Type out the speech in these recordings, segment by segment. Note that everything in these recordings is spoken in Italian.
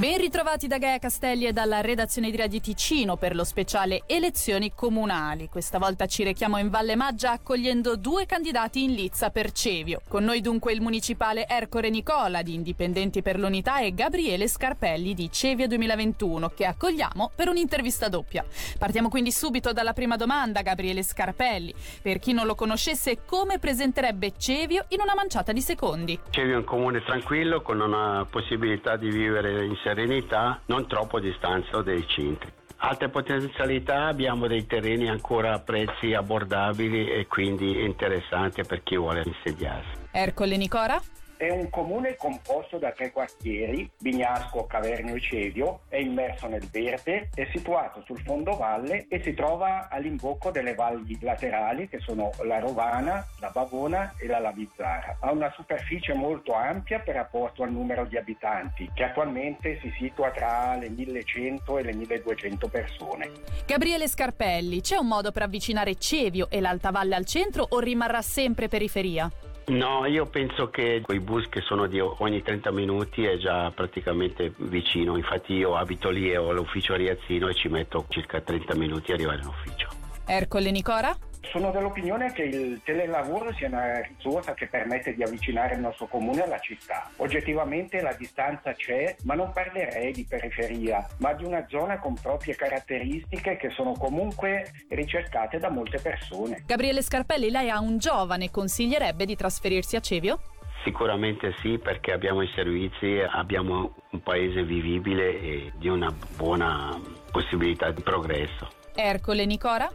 Ben ritrovati da Gaia Castelli e dalla redazione di Radio Ticino per lo speciale Elezioni Comunali. Questa volta ci rechiamo in Valle Maggia accogliendo due candidati in lizza per Cevio. Con noi dunque il municipale Ercore Nicola di Indipendenti per l'Unità e Gabriele Scarpelli di Cevio 2021 che accogliamo per un'intervista doppia. Partiamo quindi subito dalla prima domanda, Gabriele Scarpelli. Per chi non lo conoscesse, come presenterebbe Cevio in una manciata di secondi? Cevio è un comune tranquillo con una possibilità di vivere in serenità, non troppo distanza dai centri. Altre potenzialità abbiamo dei terreni ancora a prezzi abbordabili e quindi interessanti per chi vuole insediarsi. Ercole Nicora? È un comune composto da tre quartieri, Bignasco, Cavernio e Cevio, è immerso nel verde, è situato sul fondovalle e si trova all'imbocco delle valli laterali che sono la Rovana, la Bavona e la Lavizzara. Ha una superficie molto ampia per rapporto al numero di abitanti, che attualmente si situa tra le 1100 e le 1200 persone. Gabriele Scarpelli, c'è un modo per avvicinare Cevio e l'Alta Valle al centro o rimarrà sempre periferia? No, io penso che i bus che sono di ogni 30 minuti è già praticamente vicino, infatti io abito lì e ho l'ufficio a Riazzino e ci metto circa 30 minuti a arrivare in ufficio. Ercole Nicora? Sono dell'opinione che il telelavoro sia una risorsa che permette di avvicinare il nostro comune alla città. Oggettivamente la distanza c'è, ma non parlerei di periferia, ma di una zona con proprie caratteristiche che sono comunque ricercate da molte persone. Gabriele Scarpelli, lei a un giovane consiglierebbe di trasferirsi a Cevio? Sicuramente sì, perché abbiamo i servizi, abbiamo un paese vivibile e di una buona possibilità di progresso. Ercole Nicora?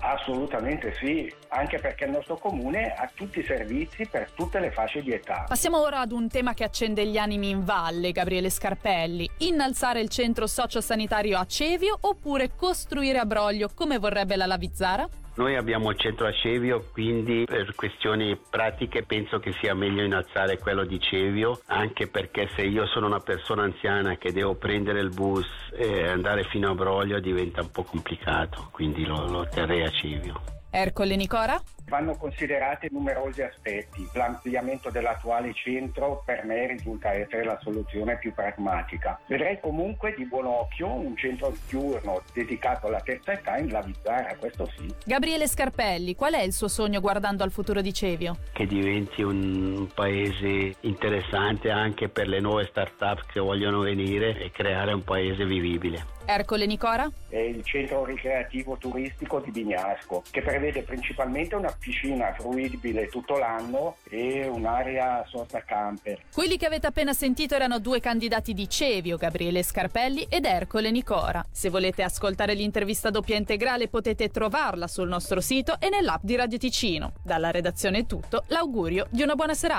Assolutamente sì, anche perché il nostro comune ha tutti i servizi per tutte le fasce di età. Passiamo ora ad un tema che accende gli animi in valle, Gabriele Scarpelli. Innalzare il centro sociosanitario a Cevio oppure costruire a Broglio come vorrebbe la Lavizzara? Noi abbiamo il centro a Cevio, quindi per questioni pratiche penso che sia meglio innalzare quello di Cevio, anche perché se io sono una persona anziana che devo prendere il bus e andare fino a Broglio diventa un po' complicato, quindi lo, lo terrei a Cevio. Ercole Nicora? Vanno considerati numerosi aspetti. L'ampliamento dell'attuale centro per me risulta essere la soluzione più pragmatica. Vedrei comunque di buon occhio un centro diurno dedicato alla terza età in Lavizzara, questo sì. Gabriele Scarpelli, qual è il suo sogno guardando al futuro di Cevio? Che diventi un paese interessante anche per le nuove start-up che vogliono venire e creare un paese vivibile. Ercole Nicora? È il centro ricreativo turistico di Bignasco, che prevede principalmente una piscina fruibile tutto l'anno e un'area sosta camper. Quelli che avete appena sentito erano due candidati di Cevio, Gabriele Scarpelli ed Ercole Nicora. Se volete ascoltare l'intervista doppia integrale potete trovarla sul nostro sito e nell'app di Radio Ticino. Dalla redazione è tutto, l'augurio di una buona serata.